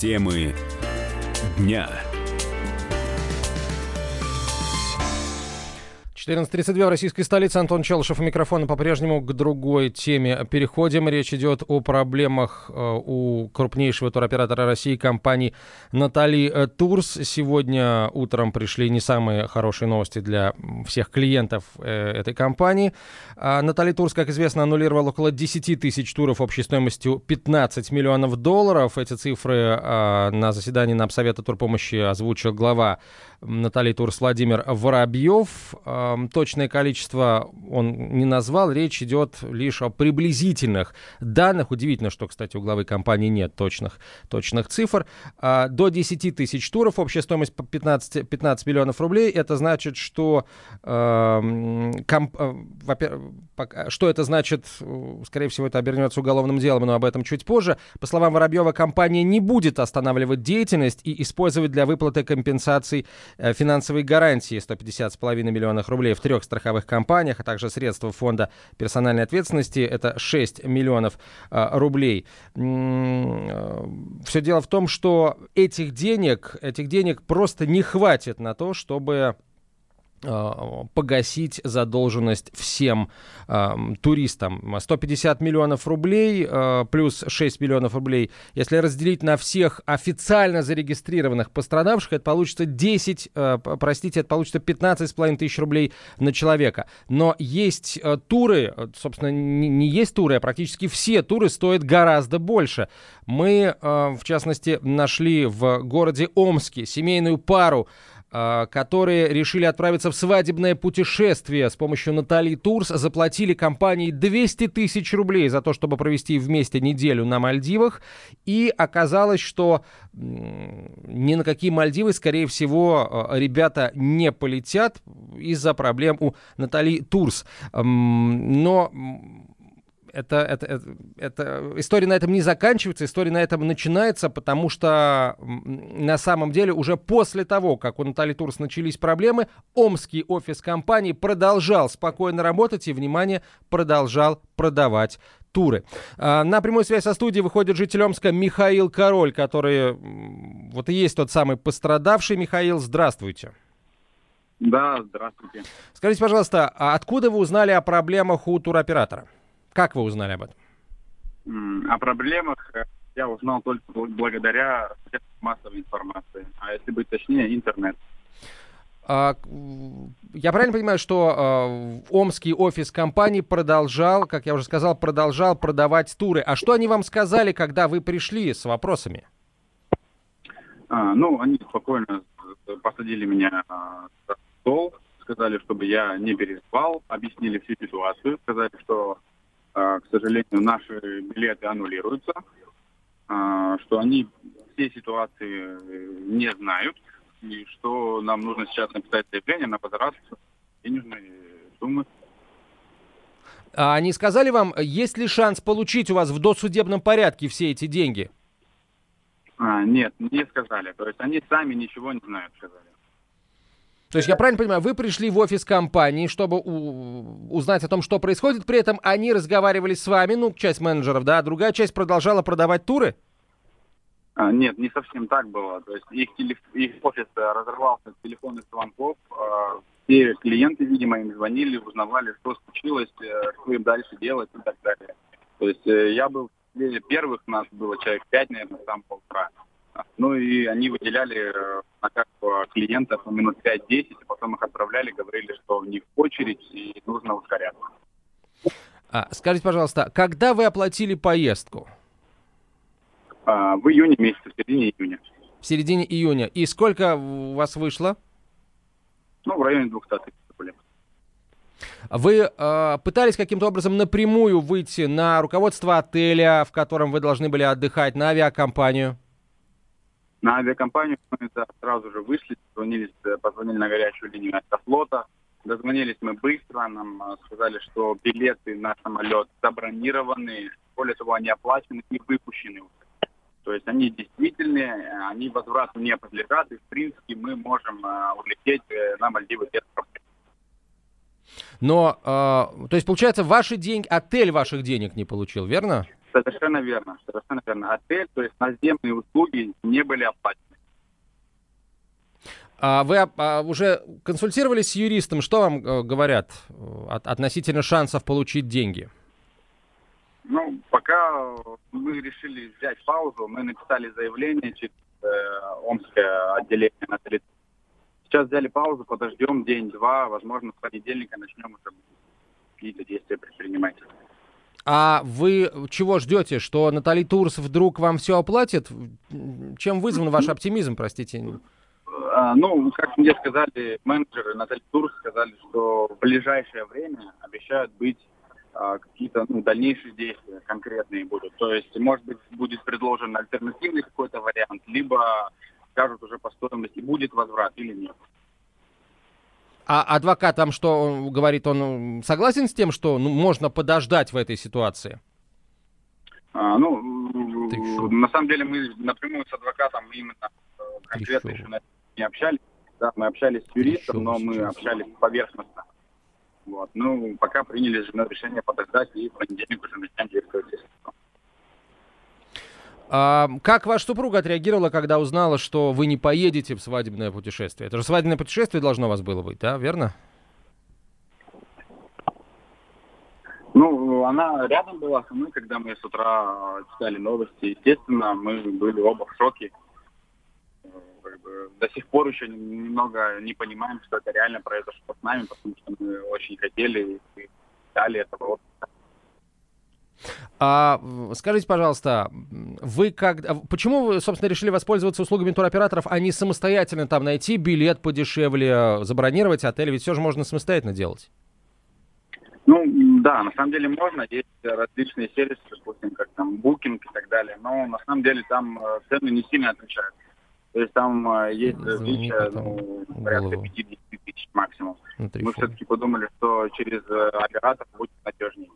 Темы дня. 14.32 в российской столице. Антон Челышев у микрофона по-прежнему к другой теме. Переходим. Речь идет о проблемах э, у крупнейшего туроператора России компании Натали э, Турс. Сегодня утром пришли не самые хорошие новости для всех клиентов э, этой компании. А Натали Турс, как известно, аннулировал около 10 тысяч туров общей стоимостью 15 миллионов долларов. Эти цифры на заседании на Совета турпомощи озвучил глава Натали Турс Владимир Воробьев. Точное количество он не назвал, речь идет лишь о приблизительных данных. Удивительно, что, кстати, у главы компании нет точных, точных цифр. А, до 10 тысяч туров, общая стоимость 15, 15 миллионов рублей. Это значит, что, э, комп, э, что это значит, скорее всего, это обернется уголовным делом, но об этом чуть позже. По словам Воробьева, компания не будет останавливать деятельность и использовать для выплаты компенсаций Э, финансовые гарантии 150,5 миллионов рублей в трех страховых компаниях, а также средства фонда персональной ответственности, это 6 миллионов э, рублей. Э, Все дело в том, что этих денег, этих денег просто не хватит на то, чтобы Э, погасить задолженность всем э, туристам. 150 миллионов рублей э, плюс 6 миллионов рублей. Если разделить на всех официально зарегистрированных пострадавших, это получится 10, э, простите, это получится 15,5 тысяч рублей на человека. Но есть э, туры, собственно, не, не есть туры, а практически все туры стоят гораздо больше. Мы, э, в частности, нашли в городе Омске семейную пару, которые решили отправиться в свадебное путешествие с помощью Натали Турс, заплатили компании 200 тысяч рублей за то, чтобы провести вместе неделю на Мальдивах. И оказалось, что ни на какие Мальдивы, скорее всего, а, ребята не полетят из-за проблем у Натали Турс. Но это, это, это, это, история на этом не заканчивается, история на этом начинается, потому что на самом деле уже после того, как у Натали Турс начались проблемы, омский офис компании продолжал спокойно работать и, внимание, продолжал продавать туры. А, на прямую связь со студией выходит житель Омска Михаил Король, который вот и есть тот самый пострадавший. Михаил, здравствуйте. Да, здравствуйте. Скажите, пожалуйста, а откуда вы узнали о проблемах у туроператора? Как вы узнали об этом? О проблемах э, я узнал только благодаря массовой информации, а если быть точнее, интернет. А, я правильно понимаю, что а, омский офис компании продолжал, как я уже сказал, продолжал продавать туры. А что они вам сказали, когда вы пришли с вопросами? А, ну, они спокойно посадили меня на стол, сказали, чтобы я не переспал, объяснили всю ситуацию, сказали, что к сожалению, наши билеты аннулируются, а, что они все ситуации э, не знают, и что нам нужно сейчас написать заявление на возврат денежной суммы. А они сказали вам, есть ли шанс получить у вас в досудебном порядке все эти деньги? А, нет, не сказали. То есть они сами ничего не знают, сказали. То есть я правильно понимаю, вы пришли в офис компании, чтобы у- узнать о том, что происходит, при этом они разговаривали с вами, ну, часть менеджеров, да, а другая часть продолжала продавать туры? А, нет, не совсем так было. То есть их, телеф... их офис э, разорвался от телефонных звонков. А, все клиенты, видимо, им звонили, узнавали, что случилось, э, что им дальше делать и так далее. То есть э, я был первых, нас было человек пять, наверное, там полтора. Ну и они выделяли э, на каждого клиента по минут 5-10, а потом их отправляли, говорили, что у них очередь и нужно ускоряться. А, скажите, пожалуйста, когда вы оплатили поездку? А, в июне месяце, в середине июня. В середине июня. И сколько у вас вышло? Ну, в районе 200 тысяч рублей. Вы э, пытались каким-то образом напрямую выйти на руководство отеля, в котором вы должны были отдыхать, на авиакомпанию? На авиакомпанию мы сразу же вышли, позвонили, э, позвонили на горячую линию Аэрофлота. Дозвонились мы быстро, нам э, сказали, что билеты на самолет забронированы, более того, они оплачены и выпущены. То есть они действительные, они возврату не подлежат, и в принципе мы можем э, улететь на Мальдивы без проблем. Но, э, то есть, получается, ваши деньги, отель ваших денег не получил, верно? Совершенно верно, совершенно верно. Отель, то есть наземные услуги не были оплачены. А вы а, уже консультировались с юристом? Что вам э, говорят э, от, относительно шансов получить деньги? Ну, пока мы решили взять паузу, мы написали заявление через э, Омское отделение на 30. Сейчас взяли паузу, подождем день-два, возможно, с понедельника начнем уже какие-то действия предпринимать. А вы чего ждете, что Натали Турс вдруг вам все оплатит? Чем вызван ваш оптимизм, простите? А, ну, как мне сказали менеджеры Натали Турс, сказали, что в ближайшее время обещают быть а, какие-то ну, дальнейшие действия конкретные будут. То есть, может быть, будет предложен альтернативный какой-то вариант, либо скажут уже по стоимости, будет возврат или нет. А адвокат там что он говорит, он согласен с тем, что ну, можно подождать в этой ситуации? А, ну, на самом деле мы напрямую с адвокатом именно э, конкретно еще не общались. Да, мы общались с юристом, но мы общались поверхностно. Вот. Ну, пока приняли решение подождать и в понедельник уже начнем действовать. А, как ваша супруга отреагировала, когда узнала, что вы не поедете в свадебное путешествие? Это же свадебное путешествие должно у вас было быть, да, верно? Ну, она рядом была со мной, когда мы с утра читали новости. Естественно, мы были оба в шоке. До сих пор еще немного не понимаем, что это реально произошло с нами, потому что мы очень хотели и ждали этого а, скажите, пожалуйста, вы как... А, почему вы, собственно, решили воспользоваться услугами туроператоров, а не самостоятельно там найти билет подешевле, забронировать отель? Ведь все же можно самостоятельно делать. Ну, да, на самом деле можно. Есть различные сервисы, допустим, как там Booking и так далее. Но на самом деле там э, цены не сильно отличаются. То есть там э, есть различия, ну, порядка 50 тысяч максимум. Мы все-таки подумали, что через э, оператор будет надежнее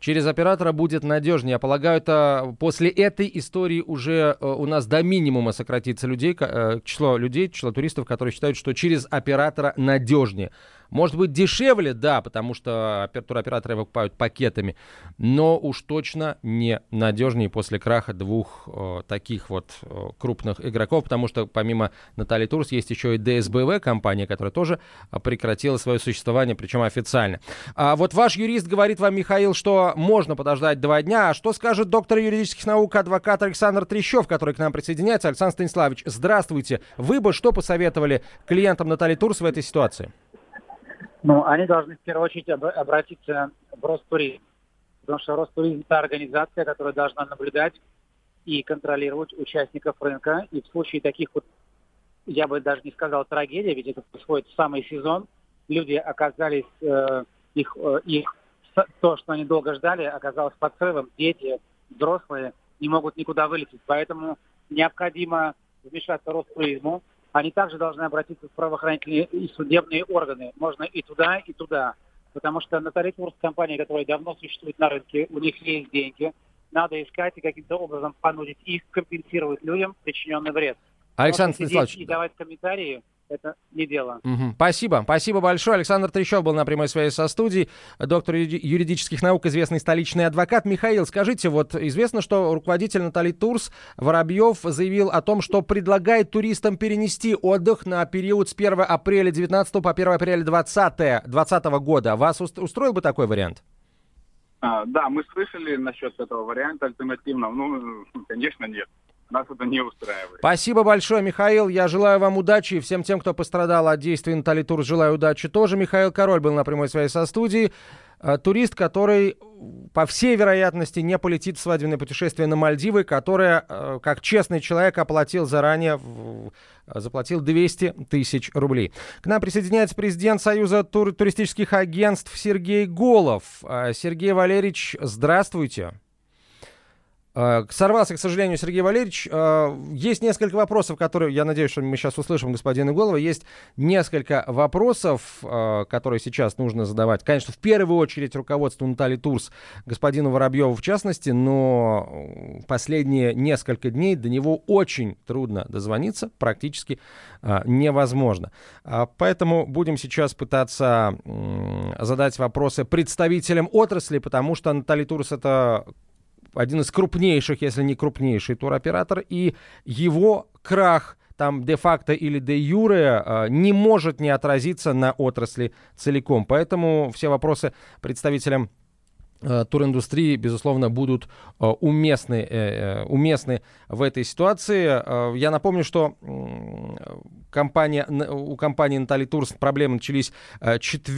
через оператора будет надежнее. Я полагаю, это после этой истории уже э, у нас до минимума сократится людей, э, число людей, число туристов, которые считают, что через оператора надежнее. Может быть, дешевле, да, потому что туроператоры покупают пакетами, но уж точно не надежнее после краха двух э, таких вот э, крупных игроков, потому что помимо Натали Турс есть еще и ДСБВ, компания, которая тоже прекратила свое существование, причем официально. А вот ваш юрист говорит вам, Михаил, что можно подождать два дня. А что скажет доктор юридических наук, адвокат Александр Трещев, который к нам присоединяется? Александр Станиславович, здравствуйте. Вы бы что посоветовали клиентам Натали Турс в этой ситуации? Ну, они должны в первую очередь об- обратиться в Ростуризм, потому что Ростуризм – это организация, которая должна наблюдать и контролировать участников рынка. И в случае таких вот, я бы даже не сказал трагедия, ведь это происходит в самый сезон, люди оказались, э, их, э, их то, что они долго ждали, оказалось под срывом. Дети, взрослые не могут никуда вылететь. Поэтому необходимо вмешаться Ростуризму, они также должны обратиться в правоохранительные и судебные органы. Можно и туда, и туда. Потому что Натали Турс компания, которая давно существует на рынке, у них есть деньги. Надо искать и каким-то образом понудить их компенсировать людям причиненный вред. Александр Станиславович. И давать комментарии это не дело. Угу. Спасибо. Спасибо большое. Александр Трещев был на прямой связи со студией. Доктор юридических наук, известный столичный адвокат. Михаил, скажите, вот известно, что руководитель Натали Турс Воробьев заявил о том, что предлагает туристам перенести отдых на период с 1 апреля 19 по 1 апреля 2020 года. Вас устроил бы такой вариант? А, да, мы слышали насчет этого варианта альтернативного. Ну, конечно, нет нас это не устраивает. Спасибо большое, Михаил. Я желаю вам удачи. И всем тем, кто пострадал от действий Натали Тур, желаю удачи тоже. Михаил Король был на прямой связи со студией. Э, турист, который, по всей вероятности, не полетит в свадебное путешествие на Мальдивы, которое, э, как честный человек, оплатил заранее, заплатил 200 тысяч рублей. К нам присоединяется президент Союза тур туристических агентств Сергей Голов. Э, Сергей Валерьевич, здравствуйте. Э, сорвался, к сожалению, Сергей Валерьевич. Э, есть несколько вопросов, которые, я надеюсь, что мы сейчас услышим господина Голова. Есть несколько вопросов, э, которые сейчас нужно задавать. Конечно, в первую очередь руководству Натали Турс, господину Воробьеву в частности, но последние несколько дней до него очень трудно дозвониться, практически невозможно. Поэтому будем сейчас пытаться задать вопросы представителям отрасли, потому что Натали Турс это один из крупнейших, если не крупнейший туроператор, и его крах там де-факто или де-юре не может не отразиться на отрасли целиком. Поэтому все вопросы представителям Э, туриндустрии, безусловно, будут э, уместны, э, уместны в этой ситуации. Я напомню, что компания, у компании Натали Турс проблемы начались 4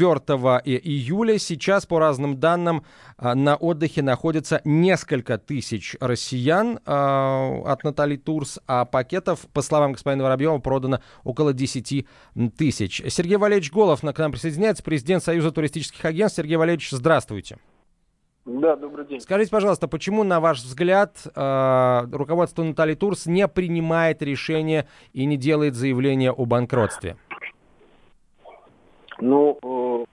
июля. Сейчас, по разным данным, на отдыхе находится несколько тысяч россиян от Натали Турс, а пакетов, по словам господина Воробьева, продано около 10 тысяч. Сергей Валерьевич Голов к нам присоединяется, президент Союза туристических агентств. Сергей Валерьевич, здравствуйте. Да, добрый день. Скажите, пожалуйста, почему, на ваш взгляд, э, руководство Натали Турс не принимает решение и не делает заявление о банкротстве? Ну, э,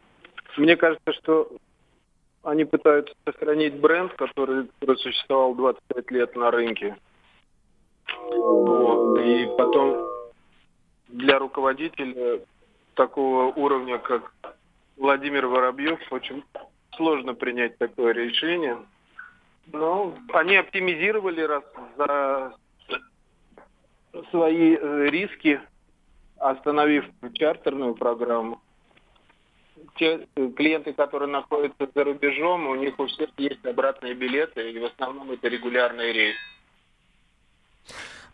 мне кажется, что они пытаются сохранить бренд, который существовал 25 лет на рынке. Вот. И потом для руководителя такого уровня, как Владимир Воробьев, очень сложно принять такое решение. Но они оптимизировали раз за свои э, риски, остановив чартерную программу. Те э, клиенты, которые находятся за рубежом, у них у всех есть обратные билеты, и в основном это регулярные рейсы.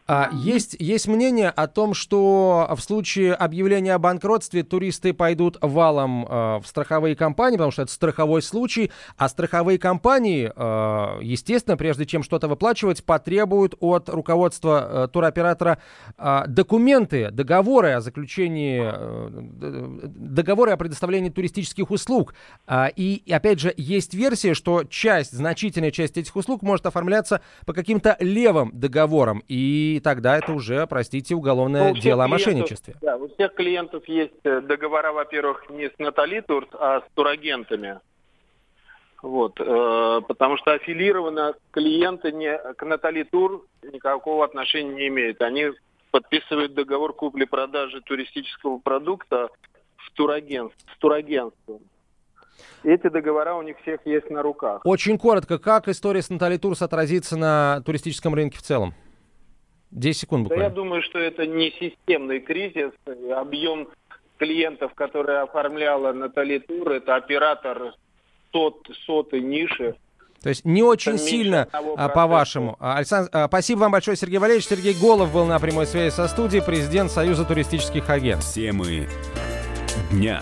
А, есть, есть мнение о том, что в случае объявления о банкротстве туристы пойдут валом э, в страховые компании, потому что это страховой случай, а страховые компании, э, естественно, прежде чем что-то выплачивать, потребуют от руководства э, туроператора э, документы, договоры о заключении, э, договоры о предоставлении туристических услуг. Э, и, опять же, есть версия, что часть, значительная часть этих услуг может оформляться по каким-то левым договорам. И и тогда это уже, простите, уголовное ну, дело о мошенничестве. Да, у всех клиентов есть э, договора, во-первых, не с Натали Турс, а с турагентами. Вот, э, потому что аффилированы клиенты не, к Натали Тур никакого отношения не имеют. Они подписывают договор купли-продажи туристического продукта в турагентств, с турагентством. Эти договора у них всех есть на руках. Очень коротко, как история с Натали Турс отразится на туристическом рынке в целом? 10 секунд буквально. Да я думаю, что это не системный кризис. Объем клиентов, которые оформляла Натали Тур, это оператор сот, сотой ниши. То есть не очень это сильно, а, по-вашему. А, Александр, а, спасибо вам большое, Сергей Валерьевич. Сергей Голов был на прямой связи со студией, президент Союза туристических агентств. Темы дня.